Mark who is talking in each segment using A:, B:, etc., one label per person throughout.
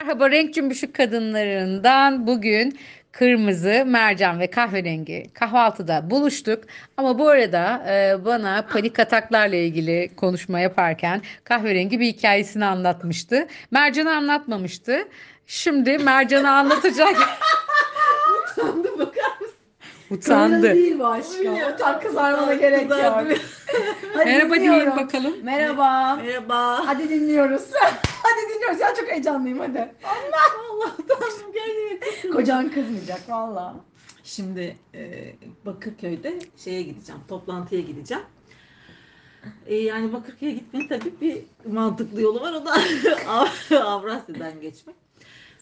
A: Merhaba Renk Cümbüşü kadınlarından bugün kırmızı, mercan ve kahverengi kahvaltıda buluştuk. Ama bu arada e, bana panik ataklarla ilgili konuşma yaparken kahverengi bir hikayesini anlatmıştı. Mercan'ı anlatmamıştı. Şimdi Mercan'ı anlatacak.
B: Utandı bakar mısın?
A: Utandı.
C: değil bu aşkım. Tam kızarmana gerek yok. Hadi
A: Merhaba
C: dinliyorum.
A: diyelim bakalım.
C: Merhaba.
B: Merhaba.
C: Hadi dinliyoruz. hadi dinliyoruz. Ya çok heyecanlıyım hadi.
B: Allah tanrım gerçekten.
C: Kocan kızmayacak valla.
B: Şimdi e, Bakırköy'de şeye gideceğim, toplantıya gideceğim. E, yani Bakırköy'e gitmenin tabii bir mantıklı yolu var. O da Av- Avrasya'dan geçmek.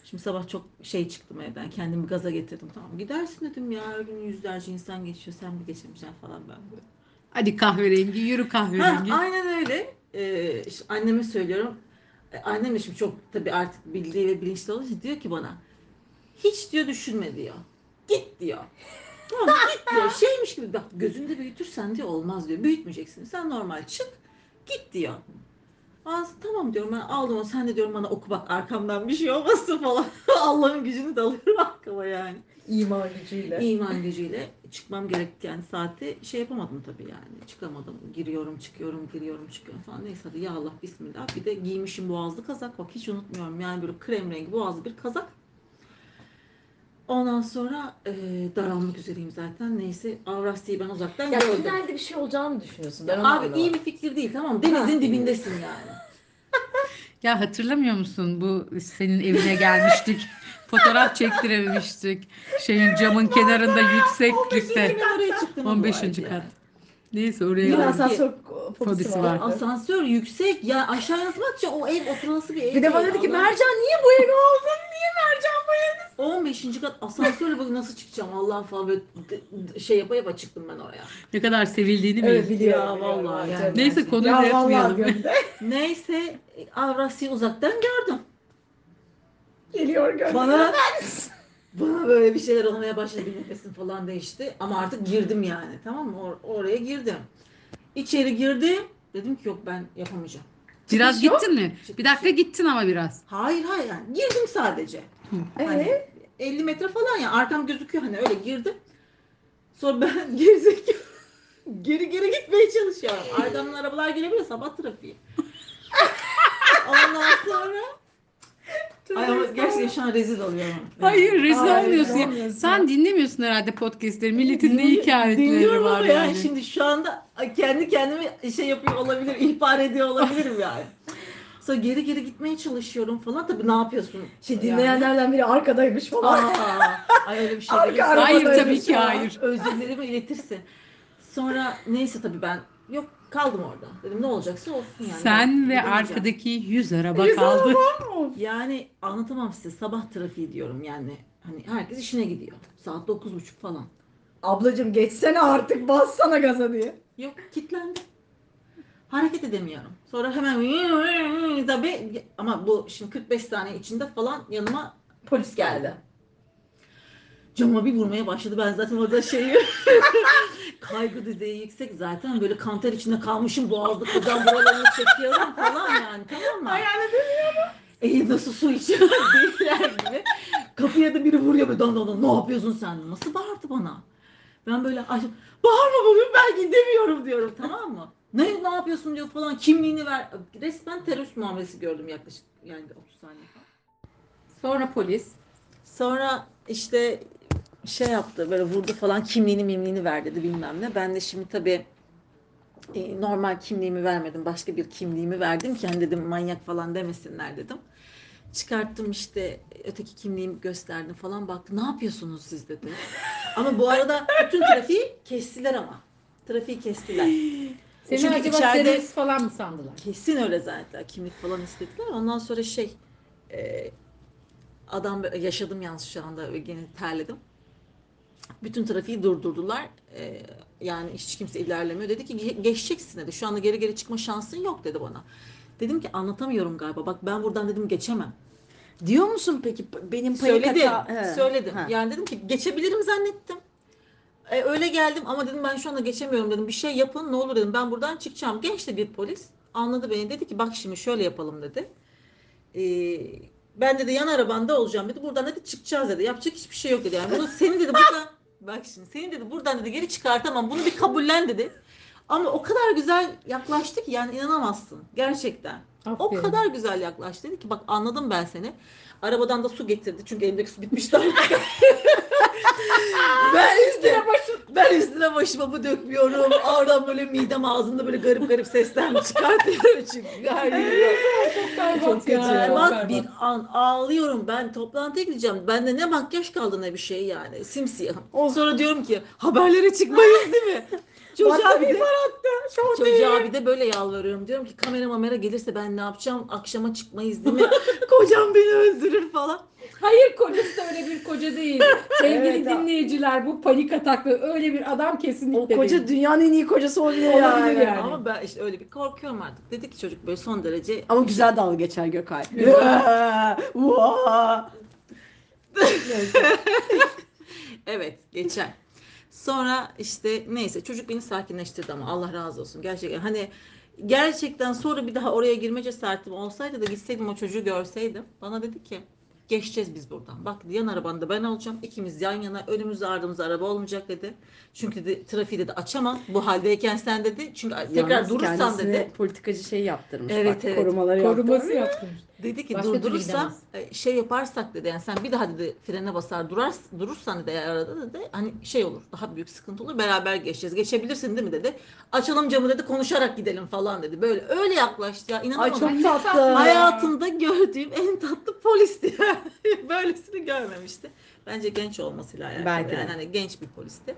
B: Şimdi sabah çok şey çıktım evden. Kendimi gaza getirdim. Tamam gidersin dedim ya. Her gün yüzlerce insan geçiyor. Sen bir geçemeyeceksin falan ben böyle.
A: Hadi kahverengi, yürü
B: Ha,
A: kahverengi.
B: aynen öyle. Ee, işte anneme söylüyorum. E, Annem de şimdi çok tabii artık bildiği ve bilinçli olduğu diyor ki bana hiç diyor düşünme diyor. Git diyor. Tamam git diyor. Şeymiş gibi bak gözünde büyütürsen diyor olmaz diyor. Büyütmeyeceksin. Sen normal çık git diyor. Aa, tamam diyorum ben aldım onu sen de diyorum bana oku bak arkamdan bir şey olmasın falan. Allah'ın gücünü de alıyorum arkama yani.
C: İman gücüyle.
B: İman gücüyle çıkmam gereken saati şey yapamadım tabii yani. Çıkamadım. Giriyorum, çıkıyorum, giriyorum, çıkıyorum falan. Neyse hadi ya Allah bismillah. Bir de giymişim boğazlı kazak. Bak hiç unutmuyorum. Yani böyle krem rengi boğazlı bir kazak. Ondan sonra e, daralmak üzereyim zaten. Neyse Avrasya'yı ben uzaktan
C: Ya
B: gördüm.
C: finalde bir şey olacağını düşünüyorsun? Ben onu
B: abi
C: anlamadım.
B: iyi bir fikir değil tamam mı? Denizin dibindesin yani.
A: Ya hatırlamıyor musun bu senin evine gelmiştik. Fotoğraf çektirememiştik. Şeyin camın kenarında yükseklikte.
B: Yine oraya çıktım.
A: 15.
B: bu arada
A: kat. Neyse oraya
C: Bir asansör
A: Fobisi
C: fobisi
A: var.
C: var.
B: Asansör yüksek. Ya nasıl bakacağım? O ev oturması bir ev
C: Bir de bana
B: değil.
C: dedi ki Mercan niye bu evi aldın? Niye Mercan bu evi?
B: 15. kat asansörle böyle nasıl çıkacağım Allah falan böyle d- d- şey yapa yapa çıktım ben oraya.
A: Ne kadar sevildiğini bil.
C: Evet biliyorum.
B: Ya,
C: biliyorum.
B: vallahi yani.
A: Neyse, konuyu
C: Ya
A: da
C: vallahi
A: yapmayalım.
B: Neyse Avrasya'yı uzaktan gördüm.
C: Geliyor gördüm.
B: Bana bana böyle bir şeyler olmaya başladı bir nefesim falan değişti ama artık girdim yani tamam mı Or- oraya girdim. İçeri girdim dedim ki yok ben yapamayacağım.
A: Biraz
C: Çıkış yok.
A: gittin mi? Bir dakika gittin ama biraz.
B: Hayır hayır yani girdim sadece. Hani
C: Evet.
B: 50 metre falan ya arkam gözüküyor hani öyle girdim. Sonra ben gerizekalı geri geri gitmeye çalışıyorum. Arkamdan arabalar gelebilir sabah trafiği. Ondan sonra Ay ama gerçekten şu an rezil oluyorum.
A: Hayır rezil
C: Hayır,
A: olmuyorsun.
C: rezil
A: ya.
C: olmuyorsun.
A: Sen dinlemiyorsun herhalde podcastleri. Milletin ne hikayeleri
B: Dinliyorum
A: var
B: ama
A: yani.
B: yani şimdi şu anda kendi kendime şey yapıyor olabilir, ihbar ediyor olabilirim yani. Sonra geri geri gitmeye çalışıyorum falan. Tabii ne yapıyorsun?
C: Şey dinleyenlerden biri arkadaymış falan.
B: Aa, ay öyle bir şey
C: Arka
B: değil.
C: arabada
A: Hayır tabii ki
C: şey var.
A: hayır.
B: Özürlerimi iletirsin. Sonra neyse tabii ben yok kaldım orada. Dedim ne olacaksa olsun yani.
A: Sen
B: Ben
A: ve arkadaki 100 araba
C: Yüz
A: kaldı.
B: Yani anlatamam size sabah trafiği diyorum yani. Hani herkes işine gidiyor. Saat 9.30 falan.
C: Ablacım geçsene artık bassana gaza diye.
B: Yok kilitlendim. Hareket edemiyorum. Sonra hemen tabii ama bu şimdi 45 saniye içinde falan yanıma
C: Polis geldi.
B: Cama bir vurmaya başladı. Ben zaten orada şeyi kaygı düzeyi yüksek zaten böyle kanter içinde kalmışım boğazlı kocam buralarını çekiyorum falan yani tamam mı?
C: Hayal edemiyorum.
B: E nasıl su içiyor deliler gibi. Kapıya da biri vuruyor böyle dan dan dan ne yapıyorsun sen? Nasıl bağırdı bana? Ben böyle ay bağırma bugün ben gidemiyorum diyorum tamam mı? Ne ne yapıyorsun diyor falan kimliğini ver. Resmen terörist muamelesi gördüm yaklaşık yani bir 30 saniye falan.
A: Sonra polis.
B: Sonra işte şey yaptı böyle vurdu falan kimliğini mimliğini ver dedi bilmem ne. Ben de şimdi tabii e, normal kimliğimi vermedim. Başka bir kimliğimi verdim ki hani dedim manyak falan demesinler dedim. Çıkarttım işte öteki kimliğimi gösterdim falan baktı. Ne yapıyorsunuz siz dedi. Ama bu arada bütün trafiği kestiler ama. Trafiği kestiler.
A: Seni
B: Çünkü
A: acaba
B: içeride-
A: terörist falan mı sandılar?
B: Kesin öyle zaten. Kimlik falan istediler. Ondan sonra şey e, adam yaşadım yalnız şu anda gene terledim. Bütün trafiği durdurdular. E, yani hiç kimse ilerlemiyor. Dedi ki "Ge- geçeceksin dedi. Şu anda geri geri çıkma şansın yok dedi bana. Dedim ki anlatamıyorum galiba. Bak ben buradan dedim geçemem.
C: Diyor musun peki benim payı
B: Söyledim.
C: hata- He.
B: Söyledim.
C: Ha.
B: Yani dedim ki geçebilirim zannettim. E, öyle geldim ama dedim ben şu anda geçemiyorum dedim. Bir şey yapın ne olur dedim. Ben buradan çıkacağım. Genç de bir polis. Anladı beni. Dedi ki bak şimdi şöyle yapalım dedi. Ee, ben dedi yan arabanda olacağım dedi. Buradan dedi çıkacağız dedi. Yapacak hiçbir şey yok dedi. Yani bunu seni dedi buradan bak şimdi seni dedi buradan dedi geri çıkartamam. Bunu bir kabullen dedi. Ama o kadar güzel yaklaştı ki yani inanamazsın. Gerçekten. O
A: Aferin.
B: kadar güzel yaklaştı. Dedi ki bak anladım ben seni. Arabadan da su getirdi. Çünkü elimdeki su bitmişti artık. üstüne başıma dökmüyorum. Oradan böyle midem ağzında böyle garip garip sesler çıkartıyorum çünkü. Her yerimden.
A: Çok kötü.
B: Berbat bir an ağlıyorum ben toplantıya gideceğim. Bende ne makyaj kaldı ne bir şey yani. Simsiyahım. Sonra diyorum ki haberlere çıkmayız değil mi? Çocuğa bir de, çocuğa bir de böyle yalvarıyorum. Diyorum ki kamera mamera gelirse ben ne yapacağım? Akşama çıkmayız değil mi? Kocam beni öldürür falan.
A: Hayır kocası da öyle bir koca değil. Sevgili
C: Evet, ha.
A: dinleyiciler bu panik ataklı öyle bir adam kesinlikle
C: O koca
A: değil.
C: dünyanın en iyi kocası olabilir,
A: Olabilir
C: yani.
A: yani.
B: Ama ben işte öyle bir korkuyorum artık. Dedi ki çocuk böyle son derece
C: Ama güzel dalga geçer Gökay. Vaa!
B: Evet geçer. Sonra işte neyse çocuk beni sakinleştirdi ama Allah razı olsun. Gerçekten hani gerçekten sonra bir daha oraya girme cesaretim olsaydı da gitseydim o çocuğu görseydim. Bana dedi ki geçeceğiz biz buradan. Bak yan arabanda ben olacağım. ikimiz yan yana önümüzde ardımızda araba olmayacak dedi. Çünkü dedi, trafiği dedi açamam. Bu haldeyken sen dedi. Çünkü tekrar
C: Yalnız
B: durursan dedi.
C: politikacı şey yaptırmış.
B: Evet,
C: bak,
B: evet.
C: Korumaları
A: Koruması
C: yaptırmış.
A: yaptım.
B: Dedi ki
A: Başka gidemez.
B: e, şey yaparsak dedi yani sen bir daha dedi frene basar durar durursan dedi eğer arada dedi hani şey olur daha büyük sıkıntı olur beraber geçeceğiz geçebilirsin değil mi dedi açalım camı dedi konuşarak gidelim falan dedi böyle öyle yaklaştı ya
C: Ay
B: inanamadım.
C: çok tatlı.
B: Hayatımda gördüğüm en tatlı polisti. Böylesini görmemişti. Bence genç olmasıyla alakalı.
C: Belki.
B: Yani hani genç bir polisti.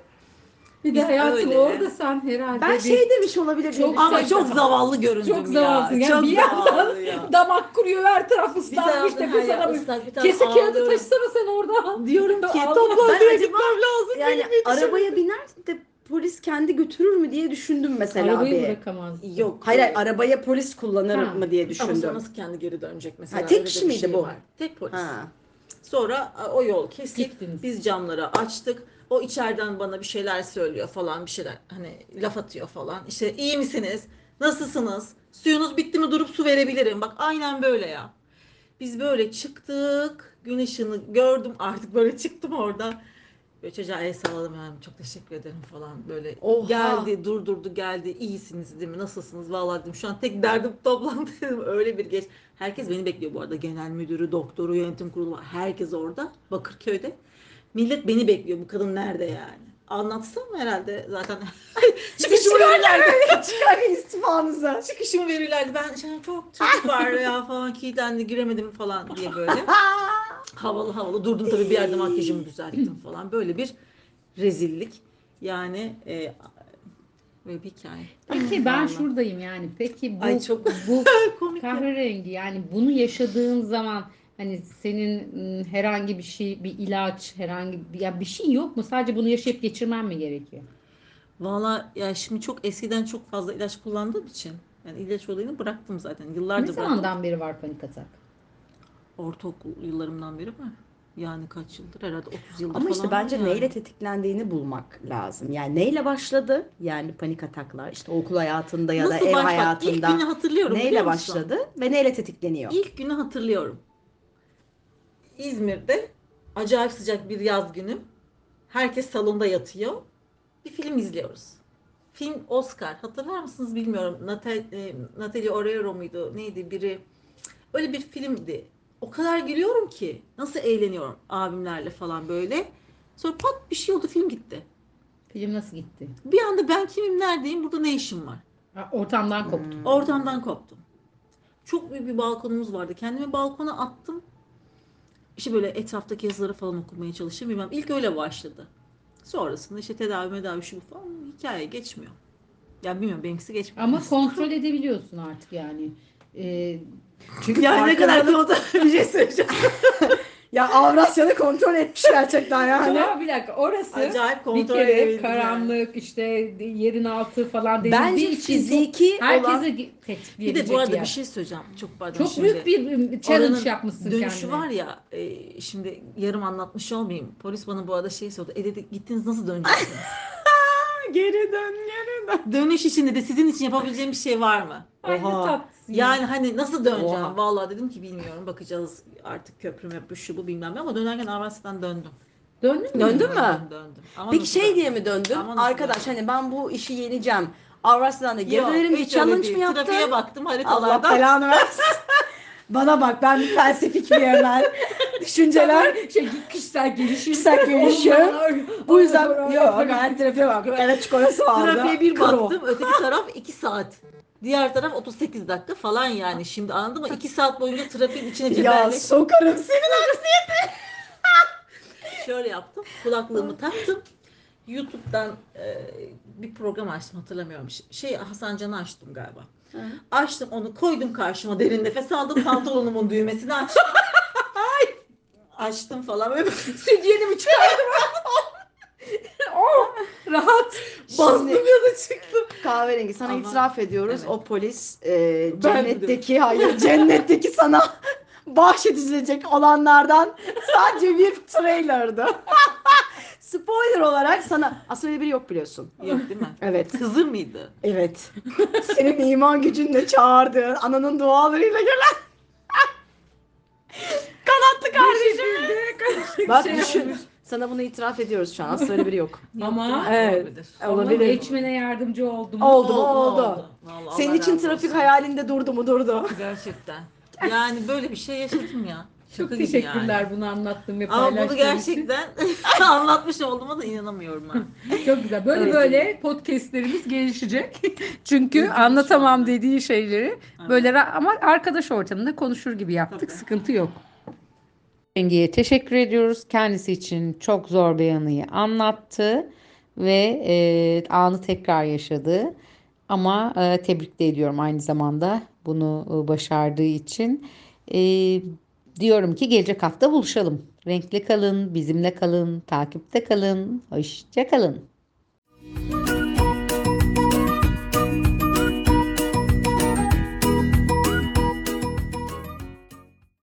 A: Bir de
B: Biz
A: hayatım
B: öyle.
A: orada sen herhalde
C: Ben
A: bir
C: şey demiş olabilir.
A: Çok-
B: Ama çok zavallı göründüm
A: çok
B: ya.
A: zavallısın. Yani
B: çok
A: bir yandan
B: zavallı ya.
A: damak kuruyor her taraf
B: Bir
A: ıslanmış
B: yer
A: sana bir
B: ıslak, bir taraftan
A: kesi kağıdı taşısana sen orada.
B: Diyorum ki toplantıya gitmem lazım.
C: Yani arabaya biner de polis kendi götürür mü diye düşündüm mesela
A: Arabayı
C: abi.
A: bırakamaz.
B: Yok.
C: Hayır, hayır arabaya polis kullanır
A: Ha.
C: mı diye
B: Ama
C: düşündüm.
B: nasıl kendi geri dönecek mesela?
C: Ha, tek kişi miydi
B: şey
C: bu?
B: var. Tek polis.
C: Ha.
B: Sonra o yol kesik.
A: Gittiniz.
B: Biz camları açtık. O içeriden bana bir şeyler söylüyor falan bir şeyler hani laf atıyor falan. İşte iyi misiniz? Nasılsınız? Suyunuz bitti mi durup su verebilirim. Bak aynen böyle ya. Biz böyle çıktık. Gün ışığını gördüm artık böyle çıktım orada. Böyle çocuğa el salladım yani çok teşekkür ederim falan böyle
C: Oha.
B: geldi durdurdu geldi iyisiniz değil mi nasılsınız vallahi dedim şu an tek derdim toplantı dedim öyle bir geç herkes beni bekliyor bu arada genel müdürü doktoru yönetim kurulu herkes orada Bakırköy'de millet beni bekliyor bu kadın nerede yani anlatsam herhalde zaten çıkışımı verirlerdi
C: Çıkar istifanızı.
B: çıkışımı verirlerdi ben şey, çok çocuk var ya falan kilitlendi giremedim falan diye böyle havalı havalı durdum tabii bir yerde makyajımı düzelttim falan böyle bir rezillik yani e, böyle bir hikaye.
A: Peki ben
B: Vallahi.
A: şuradayım yani. Peki bu
B: Ay çok
A: bu
B: komik.
A: kahverengi yani bunu yaşadığın zaman hani senin herhangi bir şey bir ilaç herhangi bir, ya bir şey yok mu? Sadece bunu yaşayıp geçirmen mi gerekiyor?
B: Valla ya şimdi çok eskiden çok fazla ilaç kullandığım için yani ilaç olayını bıraktım zaten.
A: Ne
B: Yıllardır bıraktım.
A: zamandan beri var panik atak?
B: Ortaokul yıllarımdan beri var. Yani kaç yıldır herhalde 30 yıldır
C: Ama
B: falan
C: işte bence
B: yani.
C: neyle tetiklendiğini bulmak lazım. Yani neyle başladı? Yani panik ataklar işte okul hayatında ya da
B: Nasıl
C: ev
B: baş- bak,
C: hayatında.
B: İlk günü hatırlıyorum
C: Neyle başladı ve neyle tetikleniyor?
B: İlk günü hatırlıyorum. İzmir'de acayip sıcak bir yaz günü. Herkes salonda yatıyor. Bir film izliyoruz. Film Oscar. Hatırlar mısınız bilmiyorum. Natal, e, Natalie Oreiro muydu? Neydi biri? Öyle bir filmdi. O kadar gülüyorum ki. Nasıl eğleniyorum abimlerle falan böyle. Sonra pat bir şey oldu film gitti.
A: Film nasıl gitti?
B: Bir anda ben kimim neredeyim burada ne işim var?
A: Ha, Ortamdan koptu.
B: Ortamdan koptum. Çok büyük bir balkonumuz vardı. Kendimi balkona attım. İşte böyle etraftaki yazıları falan okumaya çalıştım. Bilmem. İlk öyle başladı. Sonrasında işte tedavi medavi şu bu falan hikaye geçmiyor. Ya bilmiyorum benimkisi geçmiyor.
A: Ama kontrol edebiliyorsun artık yani. Ee,
C: Çünkü
B: yani ne kadar bir şey söyleyeceğim.
C: Ya Avrasya'da kontrol etmiş gerçekten yani.
A: Ama bir dakika orası
B: Acayip
A: bir
B: kontrol
A: kere
B: edebildim yani.
A: karanlık işte yerin altı falan denildiği
C: Bence
A: için
C: fiziki
A: herkese
C: olan
B: Bir de bu arada
A: yer.
B: bir şey söyleyeceğim. Çok pardon
A: Çok
B: şimdi.
A: büyük bir challenge
B: Oranın
A: yapmışsın
B: dönüşü
A: kendine.
B: var ya e, şimdi yarım anlatmış olmayayım. Polis bana bu arada şey sordu. E dedi gittiniz nasıl döneceksiniz?
C: geri dön geri dön.
B: Dönüş işinde de sizin için yapabileceğim bir şey var mı?
A: Ay, ne
C: Oha.
B: Yani hani nasıl döneceğim?
C: Oha.
B: Vallahi dedim ki bilmiyorum. Bakacağız artık köprü möprü şu bu bilmem ne ama dönerken Avrasya'dan döndüm.
A: Döndün mü?
C: Döndün mü?
B: Döndüm, döndüm. Ama
C: Peki
B: nasıl
C: şey
B: döndüm?
C: diye mi döndün?
B: Ama nasıl
C: Arkadaş hani ben bu işi yeneceğim. Avrasya'dan da geri
B: Yok,
C: dönerim diye
B: hiç öyle
C: challenge
B: değil.
C: mı yaptın?
B: Trafiğe baktım
C: Allah
B: haritalardan.
C: belanı versin. Bana bak ben felsefik bir hemen. Düşünceler
A: şey kişisel gelişim.
C: kişisel gelişim. Bu yüzden yok ben trafiğe bakıyorum. Evet çikolatası vardı.
B: Trafiğe bir
C: Karo.
B: baktım öteki taraf 2 saat. Diğer taraf 38 dakika falan yani şimdi anladın mı? 2 saat boyunca trafiğin içine
C: Ya
B: cebelleş.
C: sokarım seni.
B: Şöyle yaptım. Kulaklığımı taktım. YouTube'dan e, bir program açtım hatırlamıyorum. Şey Hasan Can'ı açtım galiba. Açtım onu koydum karşıma derin nefes aldım pantolonumun düğmesini açtım. açtım falan böyle sütyenimi çıkardım
A: Oh, rahat.
B: bastım ya da çıktım.
C: Kahverengi sana
B: Ama-
C: itiraf ediyoruz.
B: Evet.
C: O polis e, cennetteki hayır cennetteki sana bahşedilecek olanlardan sadece bir trailerdı. Spoiler olarak sana aslında öyle biri yok biliyorsun.
B: Yok değil mi?
C: Evet.
B: Kızır mıydı?
C: Evet. Senin iman gücünle çağırdığın, ananın dualarıyla gelen kanatlı kardeşim. Bak
A: Şey
C: düşün. Sana bunu itiraf ediyoruz şu an. Aslında öyle biri yok.
A: Ama-?
C: Evet.
B: Olabilir.
C: Olabilir.
A: Ama Geçmene yardımcı oldum.
C: Oldu mu? Oldu.
B: Vallahi
C: Senin
B: Allah
C: için
B: razı
C: trafik
B: olsun.
C: hayalinde durdu mu durdu.
B: Gerçekten. Yani böyle bir şey yaşadım ya.
A: Çok
B: Şaka
A: teşekkürler
B: yani.
A: bunu anlattığım ve
B: Ama bunu gerçekten anlatmış olduğuma da inanamıyorum ben.
A: Çok güzel. Böyle
C: Evet.
A: böyle podcastlerimiz gelişecek. Çünkü anlatamam dediği şeyleri böyle ra- ama arkadaş ortamında konuşur gibi yaptık.
B: Tabii.
A: Sıkıntı yok. Rengi'ye teşekkür ediyoruz. Kendisi için çok zor bir anıyı anlattı ve e, anı tekrar yaşadı. Ama e, tebrik de ediyorum aynı zamanda bunu e, başardığı için. E, diyorum ki gelecek hafta buluşalım. Renkli kalın, bizimle kalın, takipte kalın. Hoşça kalın.